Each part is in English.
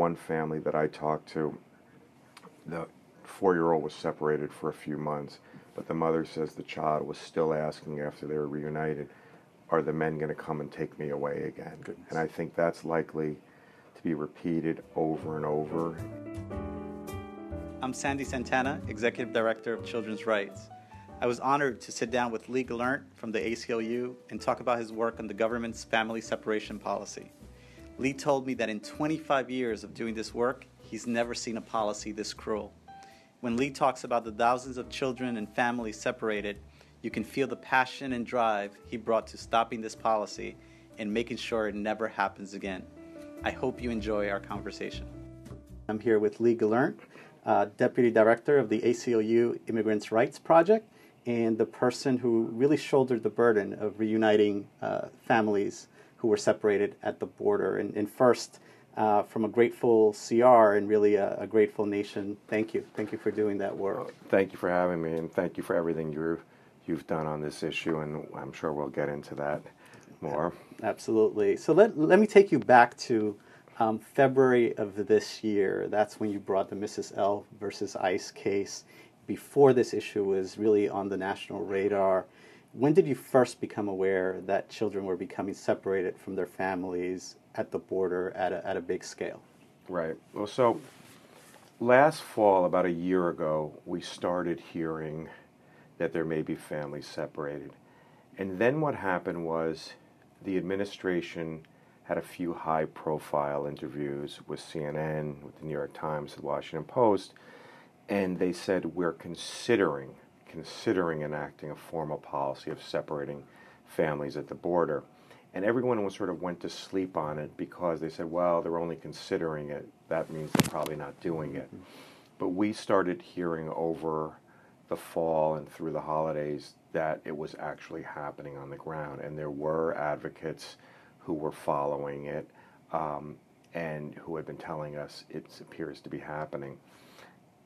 one family that I talked to, the four year old was separated for a few months, but the mother says the child was still asking after they were reunited, Are the men going to come and take me away again? Goodness. And I think that's likely to be repeated over and over. I'm Sandy Santana, Executive Director of Children's Rights. I was honored to sit down with Lee Gelernt from the ACLU and talk about his work on the government's family separation policy. Lee told me that in 25 years of doing this work, he's never seen a policy this cruel. When Lee talks about the thousands of children and families separated, you can feel the passion and drive he brought to stopping this policy and making sure it never happens again. I hope you enjoy our conversation. I'm here with Lee Gelernt, uh, Deputy Director of the ACLU Immigrants' Rights Project, and the person who really shouldered the burden of reuniting uh, families who were separated at the border. And, and first, uh, from a grateful CR and really a, a, grateful nation, thank you. Thank you for doing that work. Thank you for having me, and thank you for everything you you've done on this issue, and I'm sure we'll get into that more. Absolutely. So let, let me take you back to um, February of this year. That's when you brought the Mrs. L versus ICE case before this issue was really on the national radar. When did you first become aware that children were becoming separated from their families at the border at a, at a big scale? Right. Well, so last fall, about a year ago, we started hearing that there may be families separated. And then what happened was the administration had a few high profile interviews with CNN, with the New York Times, the Washington Post, and they said we're considering considering enacting a formal policy of separating families at the border. And everyone was sort of went to sleep on it because they said, well, they're only considering it. That means they're probably not doing it. But we started hearing over the fall and through the holidays that it was actually happening on the ground. And there were advocates who were following it um, and who had been telling us it appears to be happening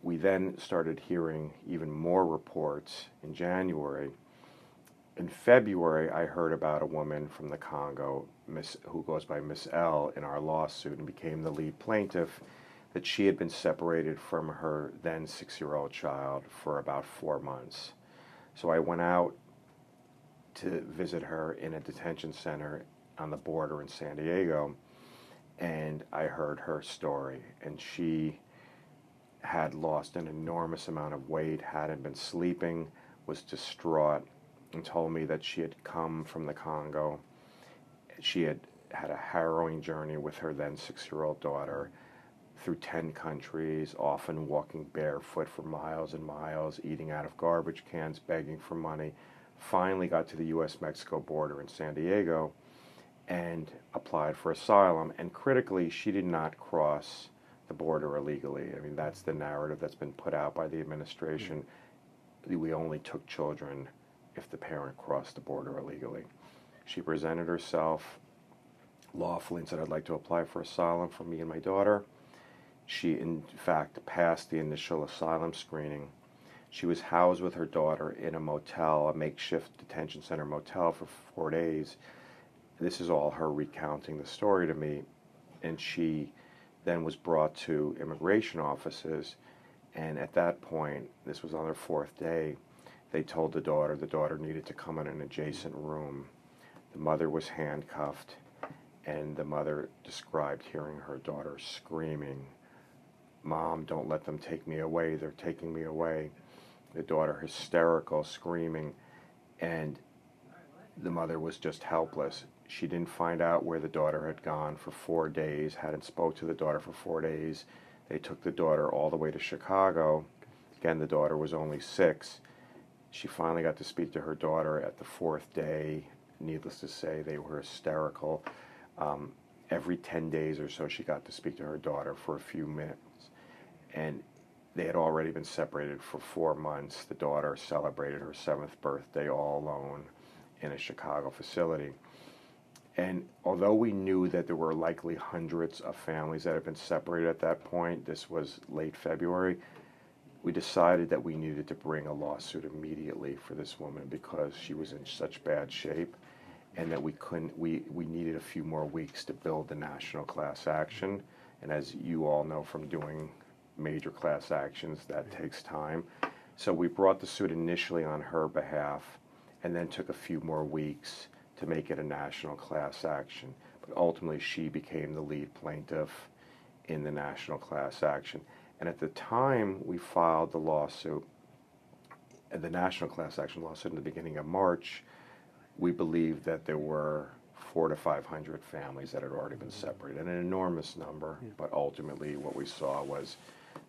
we then started hearing even more reports in January. In February, I heard about a woman from the Congo, Miss, who goes by Miss L, in our lawsuit and became the lead plaintiff, that she had been separated from her then six year old child for about four months. So I went out to visit her in a detention center on the border in San Diego, and I heard her story. And she had lost an enormous amount of weight, hadn't been sleeping, was distraught, and told me that she had come from the Congo. She had had a harrowing journey with her then six year old daughter through 10 countries, often walking barefoot for miles and miles, eating out of garbage cans, begging for money. Finally, got to the US Mexico border in San Diego and applied for asylum. And critically, she did not cross the border illegally. I mean, that's the narrative that's been put out by the administration. Mm-hmm. We only took children if the parent crossed the border illegally. She presented herself lawfully and said, I'd like to apply for asylum for me and my daughter. She, in fact, passed the initial asylum screening. She was housed with her daughter in a motel, a makeshift detention center motel, for four days. This is all her recounting the story to me. And she then was brought to immigration offices. And at that point, this was on their fourth day, they told the daughter the daughter needed to come in an adjacent room. The mother was handcuffed, and the mother described hearing her daughter screaming, Mom, don't let them take me away. They're taking me away. The daughter hysterical, screaming, and the mother was just helpless she didn't find out where the daughter had gone for four days, hadn't spoke to the daughter for four days. They took the daughter all the way to Chicago. Again, the daughter was only six. She finally got to speak to her daughter at the fourth day. Needless to say, they were hysterical. Um, every 10 days or so, she got to speak to her daughter for a few minutes. And they had already been separated for four months. The daughter celebrated her seventh birthday all alone in a Chicago facility. And although we knew that there were likely hundreds of families that had been separated at that point, this was late February, we decided that we needed to bring a lawsuit immediately for this woman because she was in such bad shape and that we couldn't we, we needed a few more weeks to build the national class action And as you all know from doing major class actions, that takes time. So we brought the suit initially on her behalf and then took a few more weeks to make it a national class action. But ultimately, she became the lead plaintiff in the national class action. And at the time we filed the lawsuit, uh, the national class action lawsuit in the beginning of March, we believed that there were four to 500 families that had already been separated, an enormous number, yeah. but ultimately what we saw was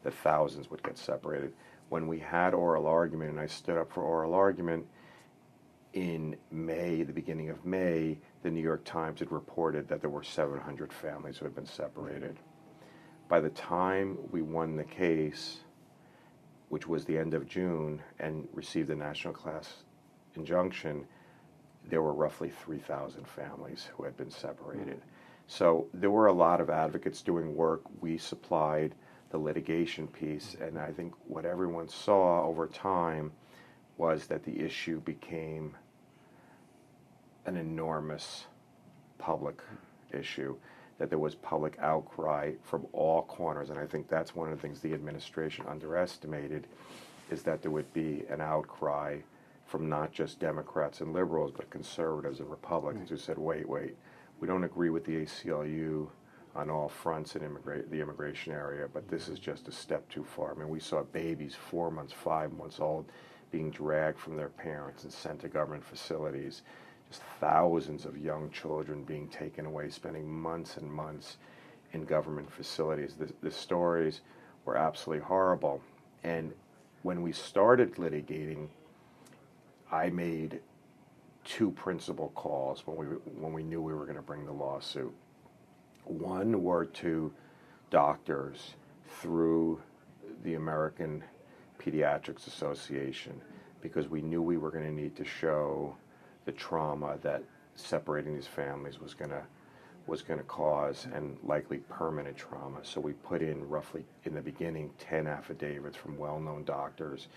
that thousands would get separated. When we had oral argument, and I stood up for oral argument in May, the beginning of May, the New York Times had reported that there were 700 families who had been separated. By the time we won the case, which was the end of June, and received the national class injunction, there were roughly 3,000 families who had been separated. So there were a lot of advocates doing work. We supplied the litigation piece, and I think what everyone saw over time was that the issue became an enormous public issue, that there was public outcry from all corners, and I think that's one of the things the administration underestimated, is that there would be an outcry from not just Democrats and liberals, but conservatives and Republicans mm. who said, wait, wait, we don't agree with the ACLU on all fronts in immigra- the immigration area, but this is mm. just a step too far. I mean, we saw babies four months, five months old being dragged from their parents and sent to government facilities just thousands of young children being taken away, spending months and months in government facilities. The, the stories were absolutely horrible. And when we started litigating, I made two principal calls when we when we knew we were going to bring the lawsuit. One were to doctors through the American Pediatrics Association because we knew we were going to need to show the trauma that separating these families was going to was going to cause and likely permanent trauma. So we put in roughly in the beginning 10 affidavits from well-known doctors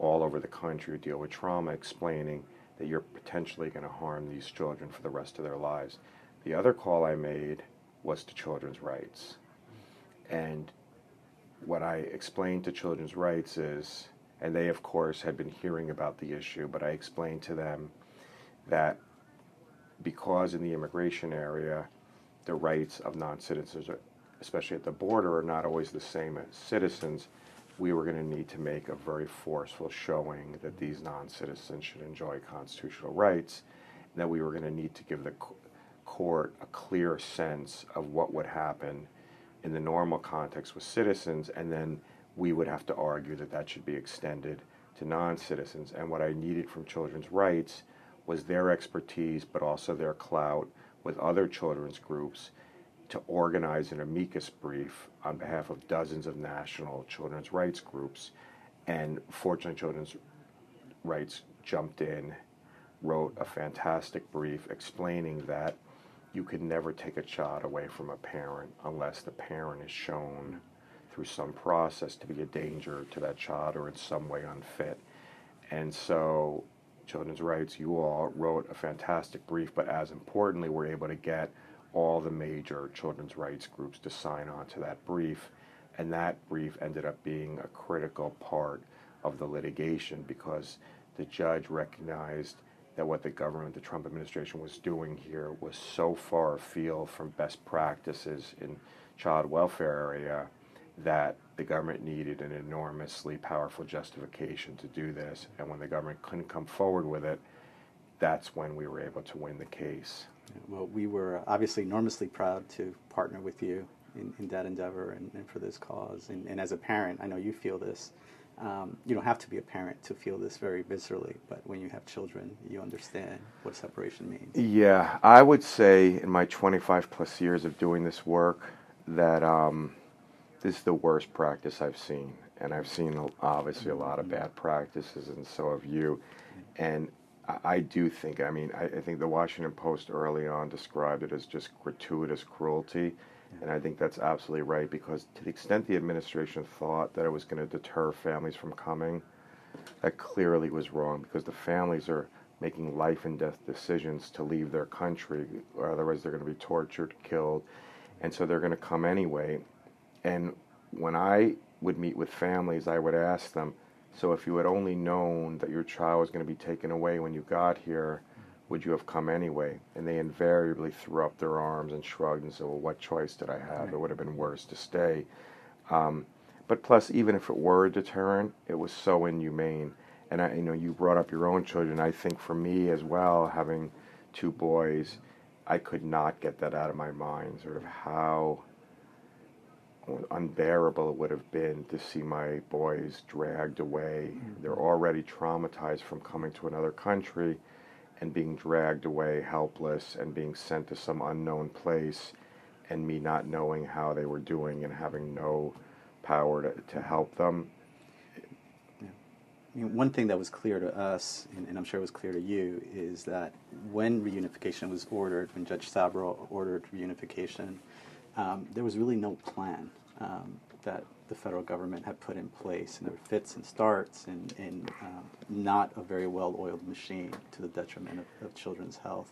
all over the country who deal with trauma explaining that you're potentially going to harm these children for the rest of their lives. The other call I made was to children's rights. And what I explained to children's rights is, and they of course had been hearing about the issue, but I explained to them that because in the immigration area, the rights of non citizens, especially at the border, are not always the same as citizens, we were going to need to make a very forceful showing that these non citizens should enjoy constitutional rights, and that we were going to need to give the court a clear sense of what would happen in the normal context with citizens, and then we would have to argue that that should be extended to non citizens. And what I needed from children's rights was their expertise, but also their clout with other children's groups to organize an amicus brief on behalf of dozens of national children's rights groups. And fortunately, Children's Rights jumped in, wrote a fantastic brief explaining that you can never take a child away from a parent unless the parent is shown through some process to be a danger to that child or in some way unfit. And so Children's Rights, you all wrote a fantastic brief, but as importantly, we're able to get all the major children's rights groups to sign on to that brief. And that brief ended up being a critical part of the litigation because the judge recognized that what the government, the Trump administration, was doing here was so far afield from best practices in child welfare area that the government needed an enormously powerful justification to do this. And when the government couldn't come forward with it, that's when we were able to win the case. Well, we were obviously enormously proud to partner with you in, in that endeavor and, and, for this cause. And, and, as a parent, I know you feel this. Um, you don't have to be a parent to feel this very viscerally, but when you have children, you understand what separation means. Yeah, I would say in my 25 plus years of doing this work that um, this is the worst practice I've seen, and I've seen obviously a lot of bad practices, and so have you. And I, I do think, I mean, I, I, think the Washington Post early on described it as just gratuitous cruelty, and I think that's absolutely right because to the extent the administration thought that it was going to deter families from coming, that clearly was wrong because the families are making life and death decisions to leave their country, or otherwise they're going to be tortured, killed and so they're going to come anyway. And when I would meet with families, I would ask them, so if you had only known that your child was going to be taken away when you got here, would you have come anyway? And they invariably threw up their arms and shrugged and said, well, what choice did I have? It would have been worse to stay. Um, but plus, even if it were a deterrent, it was so inhumane. And I, you know, you brought up your own children. I think for me as well, having two boys, I could not get that out of my mind. Sort of how unbearable it would have been to see my boys dragged away. Mm-hmm. They're already traumatized from coming to another country and being dragged away helpless and being sent to some unknown place and me not knowing how they were doing and having no power to, to help them. Yeah. I mean, one thing that was clear to us, and, and, I'm sure it was clear to you, is that when reunification was ordered, when Judge Sabraw ordered reunification, um, there was really no plan um, that the federal government had put in place, and there were fits and starts, and, and um, not a very well-oiled machine to the detriment of, of children's health.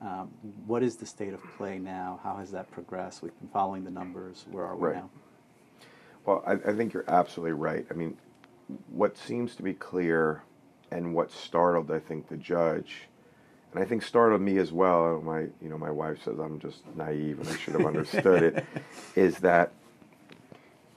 Um, what is the state of play now? How has that progressed? We've been following the numbers. Where are we right. now? Well, I, I, think you're absolutely right. I mean, what seems to be clear, and what startled, I think, the judge, and I think startled me as well. My, you know, my wife says I'm just naive and I should have understood it. Is that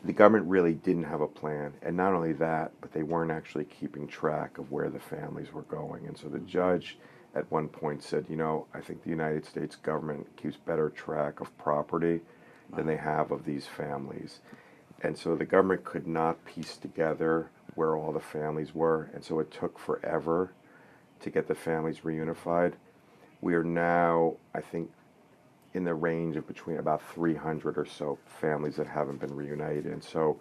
the government really didn't have a plan. And not only that, but they weren't actually keeping track of where the families were going. And so the judge at one point said, you know, I think the United States government keeps better track of property than they have of these families. And so the government could not piece together where all the families were. And so it took forever to get the families reunified. We are now, I think, in the range of between about 300 or so families that haven't been reunited. And so,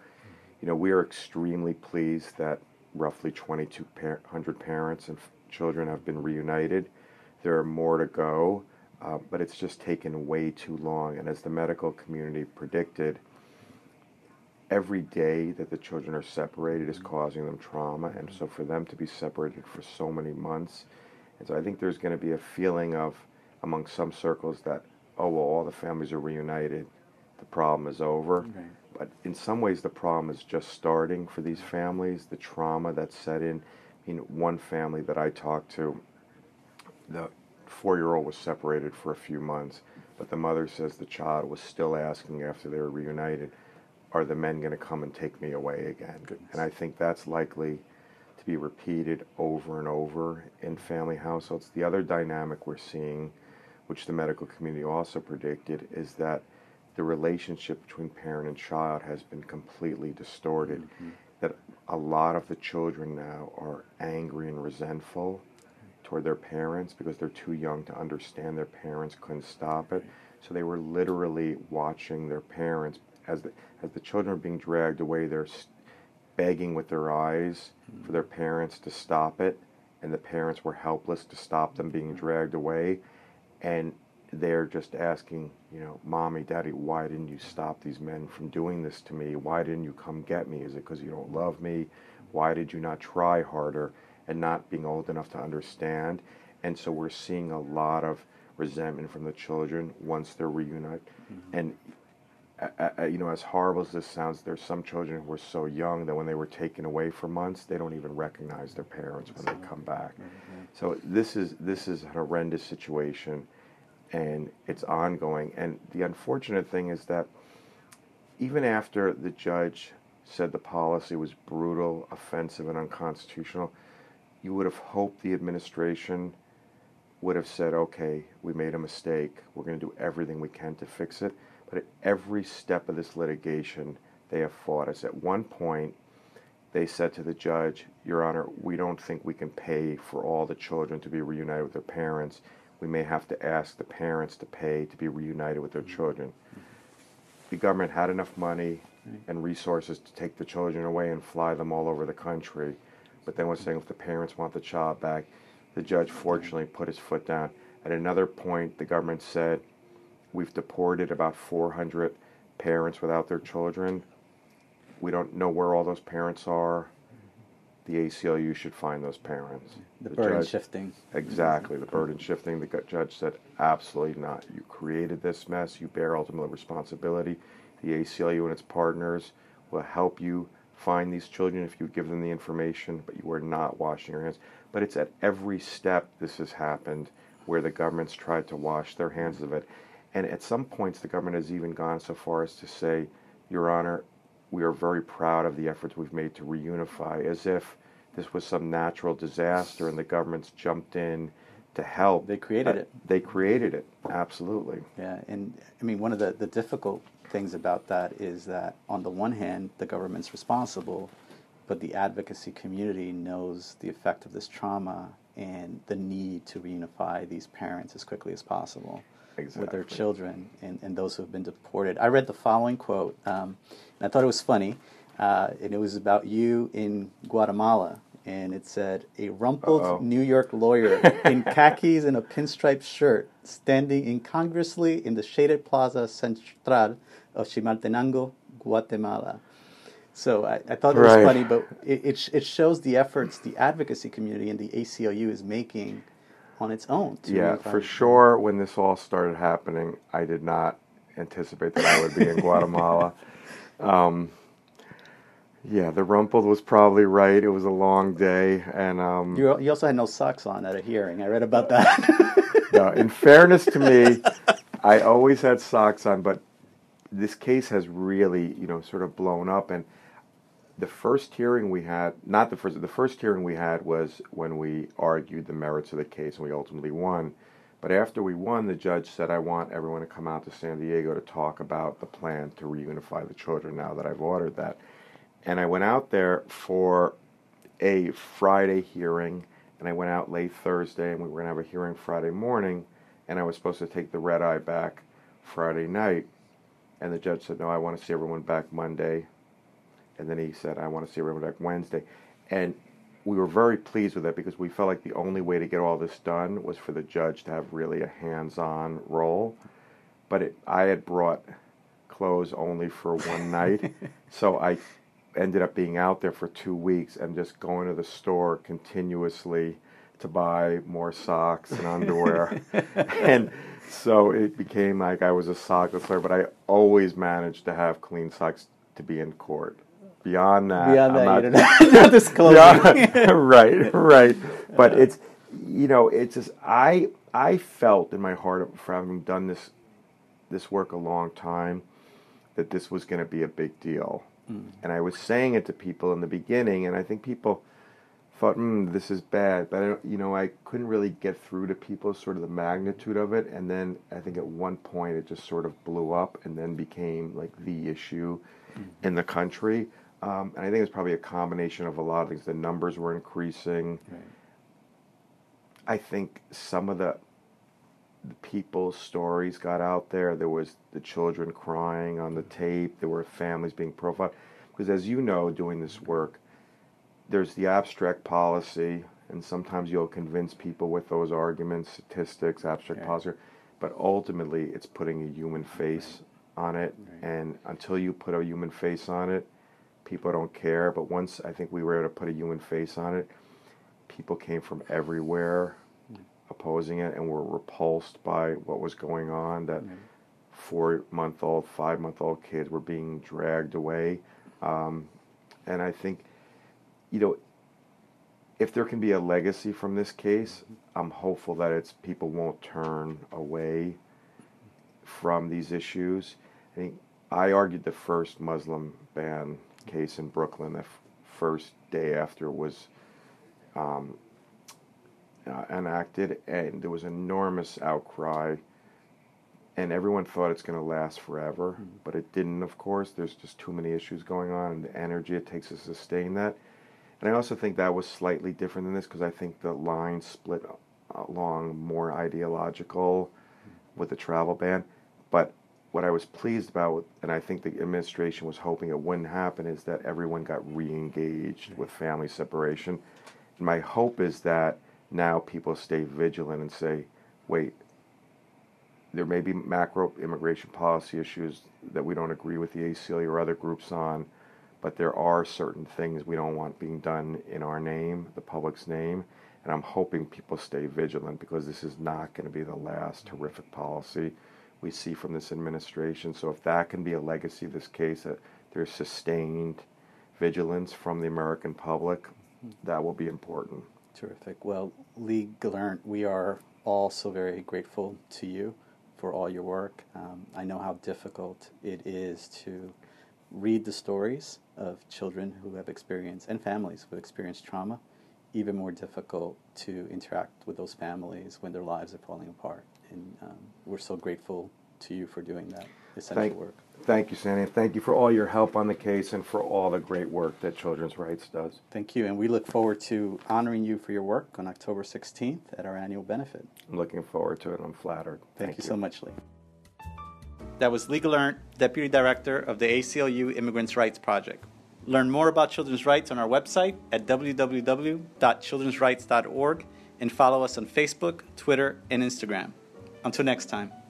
you know, we are extremely pleased that roughly 2,200 parents and children have been reunited. There are more to go, uh, but it's just taken way too long. And as the medical community predicted, every day that the children are separated is causing them trauma. And so for them to be separated for so many months, and so I think there's going to be a feeling of, among some circles, that oh, well, all the families are reunited, the problem is over. But in some ways, the problem is just starting for these families, the trauma that's set in. I mean, one family that I talked to, the four year old was separated for a few months, but the mother says the child was still asking after they were reunited, Are the men going to come and take me away again? Goodness. And I think that's likely to be repeated over and over in family households. The other dynamic we're seeing which the medical community also predicted, is that the relationship between parent and child has been completely distorted. Mm-hmm. That a lot of the children now are angry and resentful toward their parents because they're too young to understand their parents couldn't stop it. So they were literally watching their parents as the, as the children are being dragged away. They're begging with their eyes mm-hmm. for their parents to stop it, and the parents were helpless to stop them being dragged away and they're just asking, you know, mommy, daddy, why didn't you stop these men from doing this to me? Why didn't you come get me? Is it because you don't love me? Why did you not try harder? And not being old enough to understand. And so we're seeing a lot of resentment from the children once they're reunited. Mm-hmm. And, uh, you know, as horrible as this sounds, there's some children who were so young that when they were taken away for months, they don't even recognize their parents when they come back. So this is this is a horrendous situation and it's ongoing. And the unfortunate thing is that even after the judge said the policy was brutal, offensive, and unconstitutional, you would have hoped the administration would have said, okay, we made a mistake. We're going to do everything we can to fix it. But at every step of this litigation, they have fought us. At one point, they said to the judge, Your Honor, we don't think we can pay for all the children to be reunited with their parents we may have to ask the parents to pay to be reunited with their mm-hmm. children. The government had enough money and resources to take the children away and fly them all over the country, but then was saying if the parents want the child back, the judge fortunately put his foot down. At another point, the government said, We've deported about 400 parents without their children. We don't know where all those parents are. the ACLU should find those parents. The, the burden judge, shifting. Exactly, the burden shifting. The judge said, absolutely not. You created this mess. You bear ultimate responsibility. The ACLU and its partners will help you find these children if you give them the information, but you are not washing your hands. But it's at every step this has happened where the government's tried to wash their hands of it. And at some points, the government has even gone so far as to say, Your Honor, we are very proud of the efforts we've made to reunify, as if this was some natural disaster and the government's jumped in to help. They created it. They created it, absolutely. Yeah, and I mean, one of the, the difficult things about that is that, on the one hand, the government's responsible, but the advocacy community knows the effect of this trauma and the need to reunify these parents as quickly as possible exactly. with their children and, and those who have been deported. I read the following quote, um, and I thought it was funny, uh, and it was about you in Guatemala. And it said, a rumpled Uh-oh. New York lawyer in khakis and a pinstripe shirt standing incongruously in the shaded plaza central of Chimaltenango, Guatemala. So I, I thought it was right. funny, but it, it, it, shows the efforts the advocacy community and the ACLU is making on its own. yeah, for sure. When this all started happening, I did not anticipate that I would be in Guatemala. Um, yeah, the rumpled was probably right. It was a long day, and um, you, you also had no socks on at a hearing. I read about that. no, in fairness to me, I always had socks on, but this case has really, you know, sort of blown up. And the first hearing we had, not the first, the first hearing we had was when we argued the merits of the case and we ultimately won. But after we won, the judge said, I want everyone to come out to San Diego to talk about the plan to reunify the children now that I've ordered that. And I went out there for a Friday hearing, and I went out late Thursday, and we were going to have a hearing Friday morning, and I was supposed to take the red eye back Friday night. And the judge said, No, I want to see everyone back Monday. And then he said, I want to see back Wednesday. And we were very pleased with that because we felt like the only way to get all this done was for the judge to have really a hands on role. But it, I had brought clothes only for one night. so I ended up being out there for two weeks and just going to the store continuously to buy more socks and underwear. and so it became like I was a sockless player, but I always managed to have clean socks to be in court. Beyond that, beyond that, I'm not, not disclosing. Beyond, right, right. But it's you know, it's just I I felt in my heart for having done this this work a long time that this was going to be a big deal. Mm. And I was saying it to people in the beginning, and I think people thought, hmm, this is bad. But, I, you know, I couldn't really get through to people sort of the magnitude of it. And then I think at one point it just sort of blew up and then became like the issue mm-hmm. in the country. Um, and I think it's probably a combination of a lot of things. The numbers were increasing. Right. I think some of the, the people's stories got out there. There was the children crying on the tape. There were families being profiled. Because as you know, doing this work, there's the abstract policy, and sometimes you'll convince people with those arguments, statistics, abstract okay. policy, but ultimately it's putting a human face on it. Right. And until you put a human face on it, people don't care. But once I think we were able to put a human face on it, people came from everywhere opposing it and were repulsed by what was going on. That four month old, five month old kids were being dragged away. Um, and I think you know, if there can be a legacy from this case, I'm hopeful that it's people won't turn away from these issues. I think I argued the first Muslim ban case in Brooklyn the f- first day after it was um, uh, enacted, and there was enormous outcry, and everyone thought it's going to last forever, mm-hmm. but it didn't. Of course, there's just too many issues going on, and the energy it takes to sustain that. And I also think that was slightly different than this because I think the line split along more ideological with the travel ban. But what I was pleased about, and I think the administration was hoping it wouldn't happen, is that everyone got re engaged with family separation. And my hope is that now people stay vigilant and say, wait, there may be macro immigration policy issues that we don't agree with the ACLU or other groups on, but there are certain things we don't want being done in our name, the public's name, and I'm hoping people stay vigilant because this is not going to be the last mm. horrific policy we see from this administration. So if that can be a legacy of this case, that there's sustained vigilance from the American public, that will be important. Terrific. Well, Lee Gelernt, we are all so very grateful to you for all your work. Um, I know how difficult it is to read the stories of children who have experienced and families who have experienced trauma. Even more difficult to interact with those families when their lives are falling apart. And um, we're so grateful to you for doing that essential Thank, work. thank you, Sandy. Thank you for all your help on the case and for all the great work that Children's Rights does. Thank you. And we look forward to honoring you for your work on October 16th at our annual benefit. I'm looking forward to it. I'm flattered. Thank, Thank you, so much, Lee. That was Lee Gelernt, Deputy Director of the ACLU Immigrants' Rights Project. Learn more about children's rights on our website at www.childrensrights.org and follow us on Facebook, Twitter, and Instagram. Until next time.